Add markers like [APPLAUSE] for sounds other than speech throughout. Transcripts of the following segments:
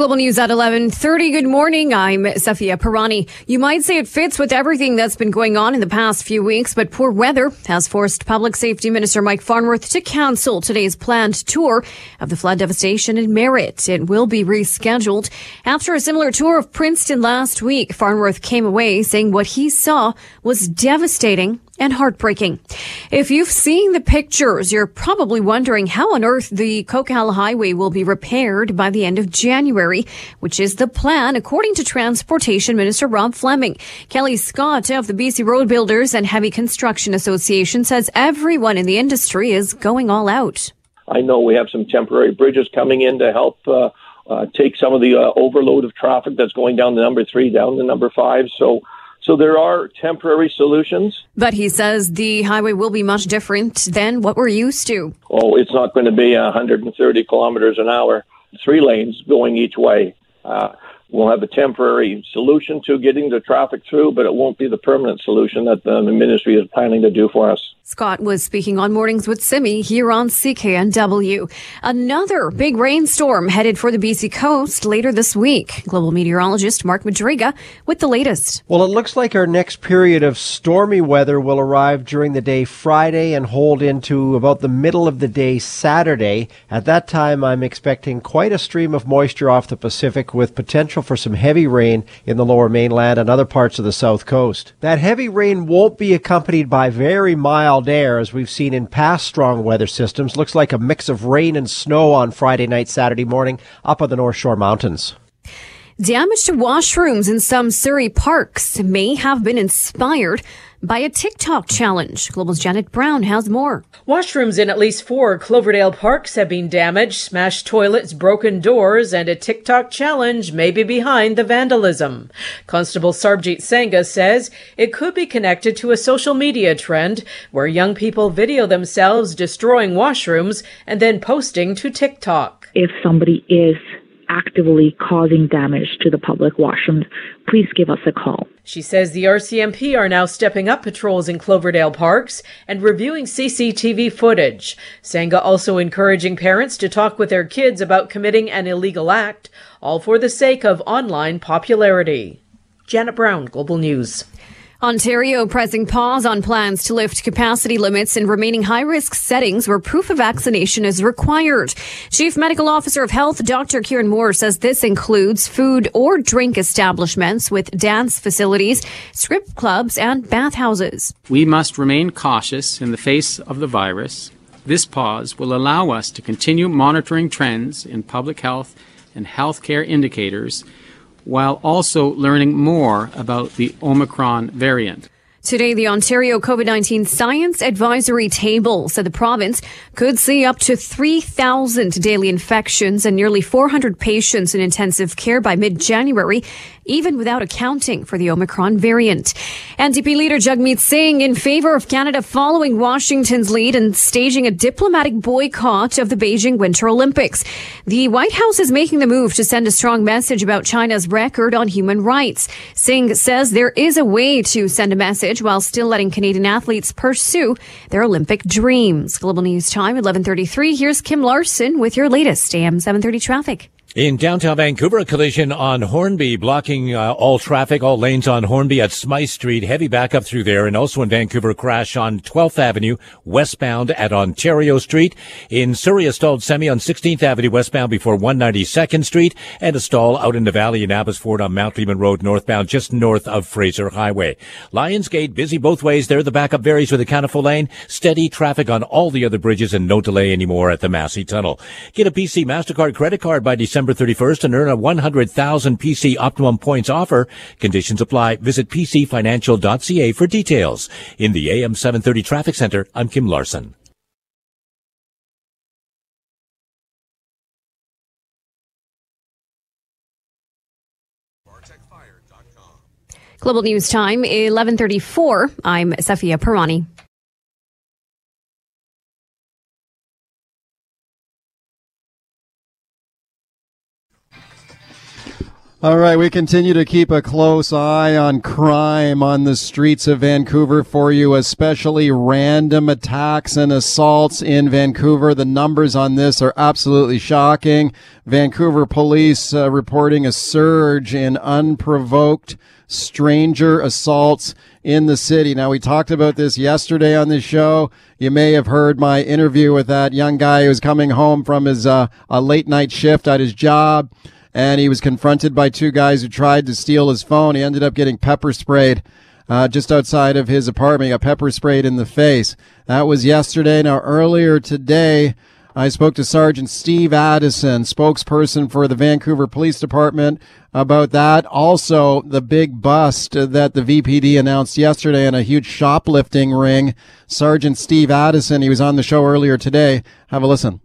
Global News at 11:30. Good morning. I'm Safia Pirani. You might say it fits with everything that's been going on in the past few weeks, but poor weather has forced Public Safety Minister Mike Farnworth to cancel today's planned tour of the flood devastation in Merritt. It will be rescheduled. After a similar tour of Princeton last week, Farnworth came away saying what he saw was devastating and heartbreaking. If you've seen the pictures, you're probably wondering how on earth the Coquihalla Highway will be repaired by the end of January, which is the plan, according to Transportation Minister Rob Fleming. Kelly Scott of the BC Road Builders and Heavy Construction Association says everyone in the industry is going all out. I know we have some temporary bridges coming in to help uh, uh, take some of the uh, overload of traffic that's going down the number three, down the number five. So so there are temporary solutions. But he says the highway will be much different than what we're used to. Oh, it's not going to be 130 kilometers an hour, three lanes going each way. Uh, we'll have a temporary solution to getting the traffic through, but it won't be the permanent solution that the ministry is planning to do for us. Scott was speaking on Mornings with Simi here on CKNW. Another big rainstorm headed for the BC coast later this week. Global meteorologist Mark Madryga with the latest. Well, it looks like our next period of stormy weather will arrive during the day Friday and hold into about the middle of the day Saturday. At that time, I'm expecting quite a stream of moisture off the Pacific with potential for some heavy rain in the lower mainland and other parts of the south coast. That heavy rain won't be accompanied by very mild air, as we've seen in past strong weather systems. Looks like a mix of rain and snow on Friday night, Saturday morning up on the North Shore Mountains. Damage to washrooms in some Surrey parks may have been inspired by a TikTok challenge. Global's Janet Brown has more. Washrooms in at least four Cloverdale parks have been damaged, smashed toilets, broken doors, and a TikTok challenge may be behind the vandalism. Constable Sarbjeet Sangha says it could be connected to a social media trend where young people video themselves destroying washrooms and then posting to TikTok. If somebody is actively causing damage to the public washrooms, please give us a call. She says the RCMP are now stepping up patrols in Cloverdale parks and reviewing CCTV footage. Sangha also encouraging parents to talk with their kids about committing an illegal act, all for the sake of online popularity. Janet Brown, Global News. Ontario pressing pause on plans to lift capacity limits in remaining high risk settings where proof of vaccination is required. Chief Medical Officer of Health, Dr. Kieran Moore, says this includes food or drink establishments with dance facilities, strip clubs, and bathhouses. We must remain cautious in the face of the virus. This pause will allow us to continue monitoring trends in public health and healthcare indicators while also learning more about the Omicron variant. Today, the Ontario COVID 19 Science Advisory Table said the province could see up to 3,000 daily infections and nearly 400 patients in intensive care by mid January even without accounting for the Omicron variant. NDP leader Jagmeet Singh in favor of Canada following Washington's lead and staging a diplomatic boycott of the Beijing Winter Olympics. The White House is making the move to send a strong message about China's record on human rights. Singh says there is a way to send a message while still letting Canadian athletes pursue their Olympic dreams. Global News Time, 1133. Here's Kim Larson with your latest AM 730 traffic. In downtown Vancouver, a collision on Hornby blocking uh, all traffic, all lanes on Hornby at Smithe Street. Heavy backup through there. And also in Vancouver, crash on 12th Avenue westbound at Ontario Street. In Surrey, a stalled semi on 16th Avenue westbound before 192nd Street. And a stall out in the valley in Abbotsford on Mount Lehman Road northbound just north of Fraser Highway. Lionsgate busy both ways there. The backup varies with the counterflow lane. Steady traffic on all the other bridges and no delay anymore at the Massey Tunnel. Get a PC MasterCard credit card by December December 31st and earn a 100,000 PC Optimum points offer. Conditions apply. Visit pcfinancial.ca for details. In the AM 730 Traffic Center, I'm Kim Larson. Global News Time, 1134. I'm Safia Pirani. All right, we continue to keep a close eye on crime on the streets of Vancouver for you, especially random attacks and assaults in Vancouver. The numbers on this are absolutely shocking. Vancouver police uh, reporting a surge in unprovoked stranger assaults in the city. Now, we talked about this yesterday on the show. You may have heard my interview with that young guy who was coming home from his uh, a late night shift at his job and he was confronted by two guys who tried to steal his phone. He ended up getting pepper sprayed uh, just outside of his apartment. Got pepper sprayed in the face. That was yesterday. Now, earlier today, I spoke to Sergeant Steve Addison, spokesperson for the Vancouver Police Department, about that. Also, the big bust that the VPD announced yesterday in a huge shoplifting ring. Sergeant Steve Addison, he was on the show earlier today. Have a listen.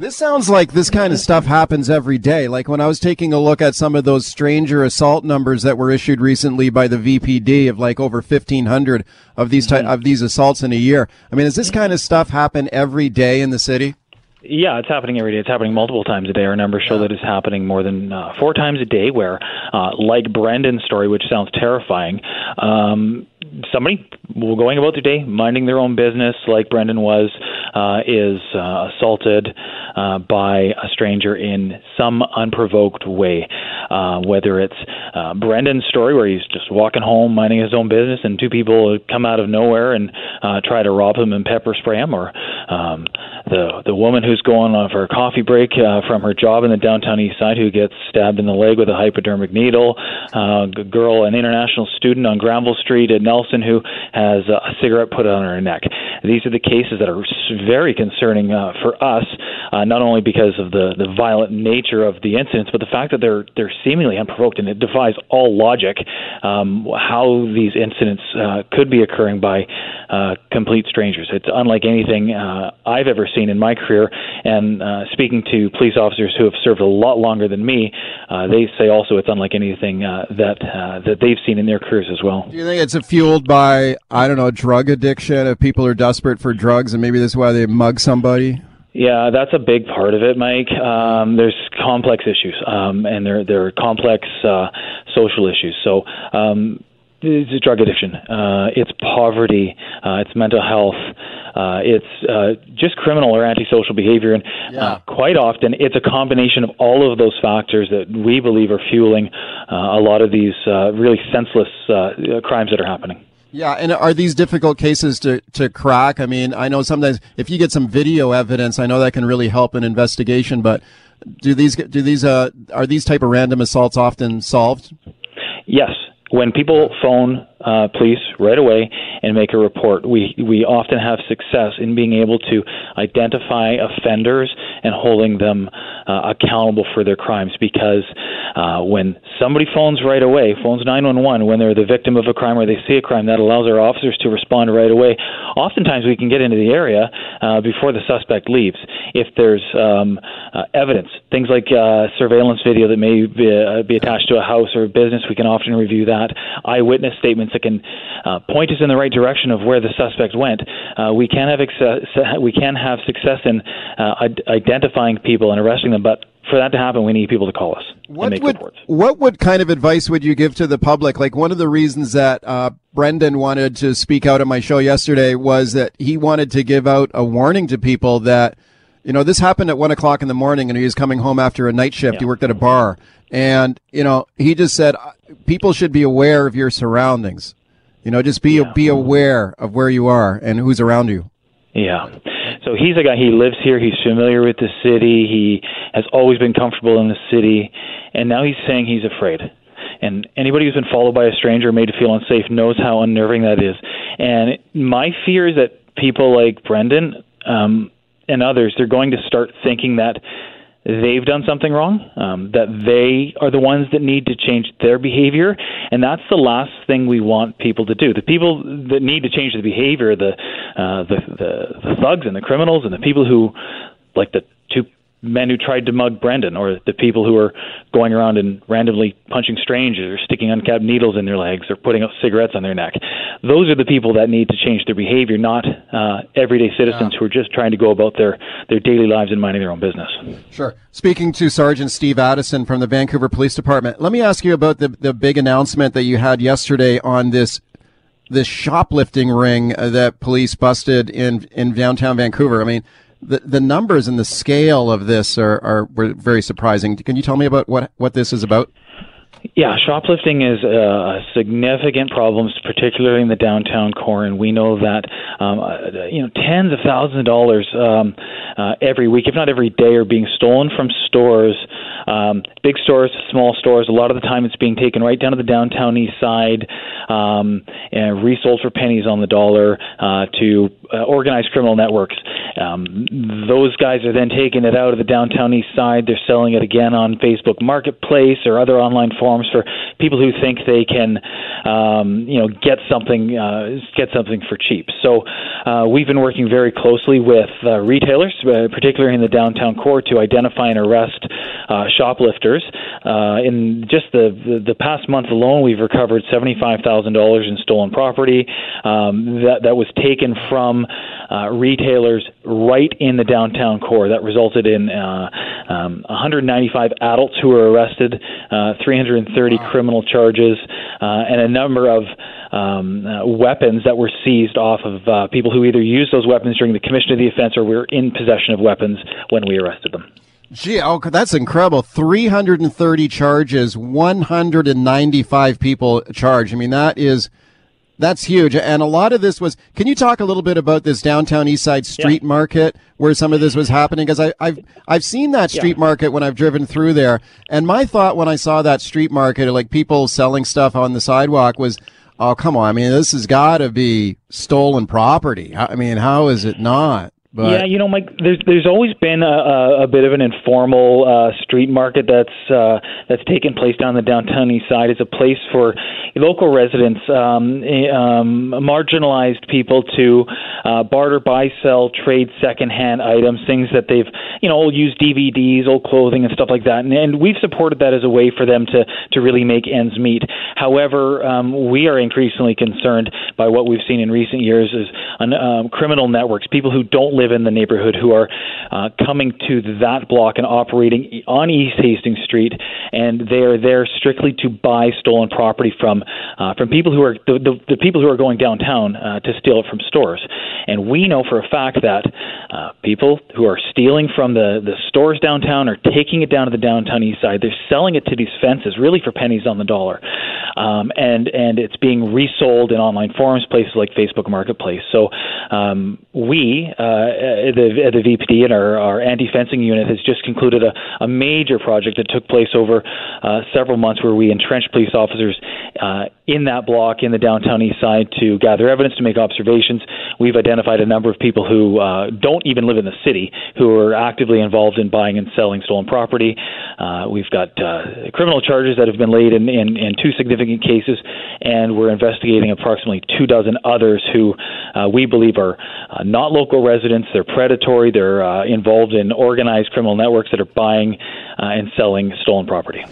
This sounds like this kind of stuff happens every day. Like when I was taking a look at some of those stranger assault numbers that were issued recently by the VPD of like over 1500 of these ty- of these assaults in a year. I mean, does this kind of stuff happen every day in the city? Yeah, it's happening every day. It's happening multiple times a day. Our numbers show that it's happening more than uh, four times a day. Where, uh, like Brendan's story, which sounds terrifying, um, somebody going about their day, minding their own business, like Brendan was, uh, is uh, assaulted uh, by a stranger in some unprovoked way. Uh, whether it's uh, Brendan's story, where he's just walking home, minding his own business, and two people come out of nowhere and uh, try to rob him and pepper spray him, or um, the the woman who's going on for a coffee break from her job in the downtown east side who gets stabbed in the leg with a hypodermic needle, a girl, an international student on Granville Street at Nelson who has a cigarette put on her neck. These are the cases that are very concerning uh, for us, uh, not only because of the, the violent nature of the incidents, but the fact that they're they're seemingly unprovoked, and it defies all logic um, how these incidents uh, could be occurring by uh, complete strangers. It's unlike anything uh, I've ever seen in my career. And uh, speaking to police officers who have served a lot longer than me, they say also it's unlike anything that that they've seen in their careers as well. Do you think it's fueled by I don't know drug addiction? If people are desperate for drugs, and maybe that's why they mug somebody. Yeah, that's a big part of it, Mike. Um, there's complex issues, um, and there there are complex uh, social issues. So um, it's drug addiction, uh, it's poverty, uh, it's mental health, uh, it's uh, just criminal or antisocial behavior, and Yeah. uh, quite often it's a combination of all of those factors that we believe are fueling uh, a lot of these uh, really senseless uh, crimes that are happening. Yeah, and are these difficult cases to, to crack? I mean, I know sometimes if you get some video evidence, I know that can really help an investigation. But do these do these uh are these type of random assaults often solved? Yes. When people phone uh, police right away and make a report, we we often have success in being able to identify offenders and holding them uh, accountable for their crimes. Because uh, when somebody phones right away, phones 911 when they're the victim of a crime or they see a crime, that allows our officers to respond right away. Oftentimes, we can get into the area uh, before the suspect leaves. If there's um, uh, evidence, things like uh, surveillance video that may be, uh, be attached to a house or a business, we can often review that. Eyewitness statements that can uh, point us in the right direction of where the suspect went. Uh, we can have [LAUGHS] we can have success in uh, id- identifying people and arresting them, but for that to happen, we need people to call us and What make would reports. what what kind of advice would you give to the public? Like one of the reasons that uh, Brendan wanted to speak out on my show yesterday was that he wanted to give out a warning to people that you know this happened at one o'clock in the morning, and he was coming home after a night shift. He worked at a bar, and you know he just said uh, people should be aware of your surroundings. You know, just be be aware of where you are and who's around you. Yeah. So he's a guy, he lives here, he's familiar with the city, he has always been comfortable in the city, and now he's saying he's afraid. And anybody who's been followed by a stranger made to feel unsafe knows how unnerving that is. And my fear is that people like Brendan um, and others, they're going to start thinking that they've done something wrong, um, that they are the ones that need to change their behavior, and that's the last thing we want people to do. The people that need to change the behavior, the uh, the, the the thugs and the criminals and the people who, like the two men who tried to mug Brendan, or the people who are going around and randomly punching strangers, or sticking uncapped needles in their legs, or putting cigarettes on their neck. Those are the people that need to change their behavior, not uh, everyday citizens yeah. who are just trying to go about their, their daily lives and minding their own business. Sure. Speaking to Sergeant Steve Addison from the Vancouver Police Department, let me ask you about the, the big announcement that you had yesterday on this this shoplifting ring that police busted in in downtown Vancouver. I mean, the the numbers and the scale of this are are were very surprising. Can you tell me about what what this is about? Yeah, shoplifting is a significant problem, particularly in the downtown core, and we know that um, uh, you know tens of thousands of dollars um, uh, every week, if not every day, are being stolen from stores, um, big stores, small stores. A lot of the time, it's being taken right down to the downtown east side um, and resold for pennies on the dollar uh, to uh, organized criminal networks. Um, those guys are then taking it out of the downtown east side. They're selling it again on Facebook Marketplace or other online forums for people who think they can, um, you know, get something uh, get something for cheap. So uh, we've been working very closely with uh, retailers, uh, particularly in the downtown core, to identify and arrest uh, shoplifters. In just the, the, the past month alone, we've recovered seventy five thousand dollars in stolen property um, that that was taken from uh, retailers right in the downtown core. That resulted in uh, um, 195 adults who were arrested, uh, 330 wow. criminal charges, uh, and a number of um, uh, weapons that were seized off of uh, people who either used those weapons during the commission of the offense or were in possession of weapons when we arrested them. Gee, oh, that's incredible. 330 charges, 195 people charged. I mean, that is that's huge. And a lot of this was, can you talk a little bit about this downtown East Side street yeah. market where some of this was happening? Because I've, I've seen that street yeah. market when I've driven through there. And my thought when I saw that street market, like people selling stuff on the sidewalk was, oh, come on. I mean, this has got to be stolen property. I mean, how is it not? But yeah, you know, Mike, there's there's always been a, a, bit of an informal uh, street market that's uh, that's taken place down the downtown east side. It's a place for local residents, um, um, marginalized people to uh, barter, buy, sell, trade secondhand items, things that they've you know old used DVDs, old clothing, and stuff like that. And, and we've supported that as a way for them to to really make ends meet. However, um, we are increasingly concerned by what we've seen in recent years is um, criminal networks, people who don't live in the neighborhood who are uh, coming to that block and operating on East Hastings Street, and they are there strictly to buy stolen property from uh, from people who are the, the, the people who are going downtown uh, to steal it from stores. And we know for a fact that uh, people who are stealing from the, the stores downtown are taking it down to the downtown east side. They're selling it to these fences, really for pennies on the dollar, um, and and it's being resold in online forums, places like Facebook Marketplace. So um, we uh, the, the VPD and our, our anti-fencing unit has just concluded a, a major project that took place over uh, several months where we entrenched police officers uh, in that block in the downtown east side to gather evidence, to make observations. We've identified a number of people who uh, don't even live in the city who are actively involved in buying and selling stolen property. Uh, we've got uh, criminal charges that have been laid in, in, in, two significant cases, and we're investigating approximately two dozen others who uh, we believe are uh, not local residents. They're predatory. They're uh, involved in organized criminal networks that are buying and selling stolen property.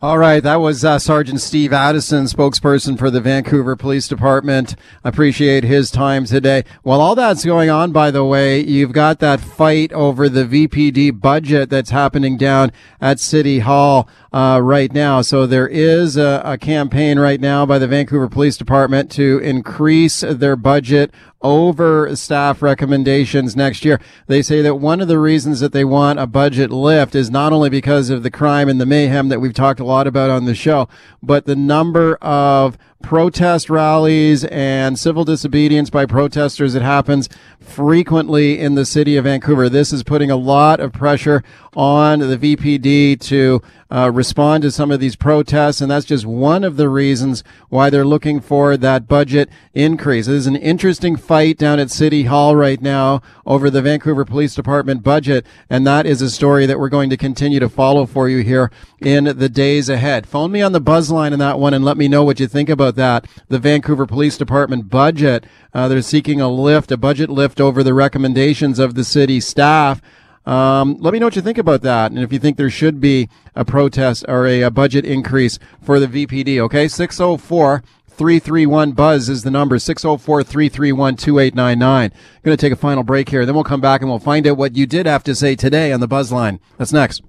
All right, that was uh, Sergeant Steve Addison, spokesperson for the Vancouver Police Department. Appreciate his time today. While all that's going on, by the way, you've got that fight over the VPD budget that's happening down at City Hall uh, right now. So there is a, a campaign right now by the Vancouver Police Department to increase their budget over staff recommendations next year. They say that one of the reasons that they want a budget lift is not only because of the crime and the mayhem that we've talked a lot about on the show, but the number of protest rallies and civil disobedience by protesters. It happens frequently in the city of Vancouver. This is putting a lot of pressure on the VPD to uh, respond to some of these protests, and that's just one of the reasons why they're looking for that budget increase. There's an interesting fight down at City Hall right now over the Vancouver Police Department budget, and that is a story that we're going to continue to follow for you here in the days ahead. Phone me on the buzz line in that one and let me know what you think about that. The Vancouver Police Department budget, uh, they're seeking a lift, a budget lift over the recommendations of the city staff. Um, let me know what you think about that, and if you think there should be a protest or a, a budget increase for the VPD. Okay, six zero four. 331 Buzz is the number 604 331 2899. Going to take a final break here. Then we'll come back and we'll find out what you did have to say today on the Buzz line. That's next.